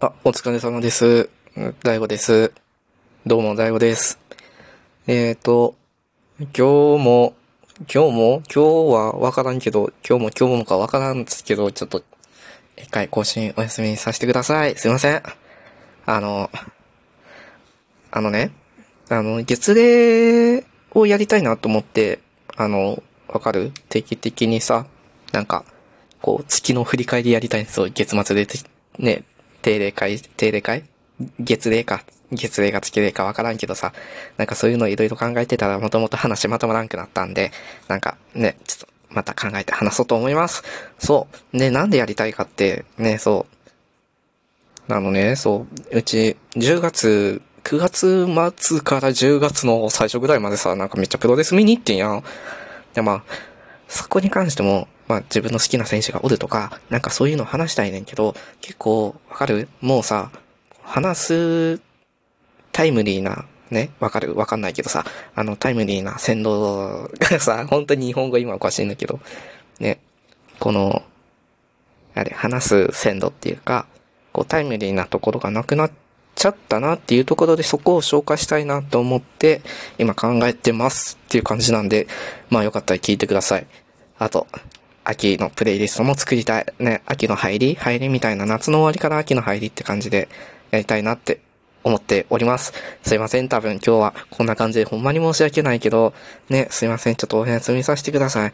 あ、お疲れ様です。大悟です。どうも、大悟です。えーと、今日も、今日も、今日はわからんけど、今日も今日もかわからんですけど、ちょっと、一回更新お休みさせてください。すいません。あの、あのね、あの、月例をやりたいなと思って、あの、わかる？定期的にさ、なんか、こう、月の振り返りやりたいんですよ。月末で、ね、定例会、定例会？月例か。月例か月例かわからんけどさ、なんかそういうのいろいろ考えてたらもともと話まとまらんくなったんで、なんかね、ちょっとまた考えて話そうと思います。そう。で、なんでやりたいかって、ね、そう。あのね、そう、うち10月、9月末から10月の最初ぐらいまでさ、なんかめっちゃプロレス見に行ってんやん。で、まあ、こに関しても、まあ自分の好きな選手がおるとか、なんかそういうの話したいねんけど、結構、わかる？もうさ、話すタイムリーな、ね、わかる？わかんないけどさ、あのタイムリーな先導がさ、本当に日本語今おかしいんだけど、ね、この、あれ、話す鮮度っていうか、こうタイムリーなところがなくなっちゃったなっていうところでそこを紹介したいなと思って、今考えてますっていう感じなんで、まあよかったら聞いてください。あと、秋のプレイリストも作りたい。ね、秋の入り入りみたいな夏の終わりから秋の入りって感じでやりたいなって思っております。すいません、多分今日はこんな感じでほんまに申し訳ないけど、ね、すいません、ちょっとお休みさせてください。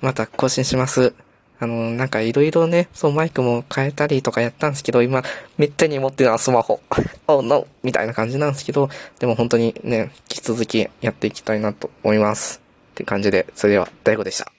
また更新します。あの、なんかいろいろね、そうマイクも変えたりとかやったんですけど、今、めったに持ってるのはスマホ。oh no! みたいな感じなんですけど、でも本当にね、引き続きやっていきたいなと思います。って感じで、それでは、大悟でした。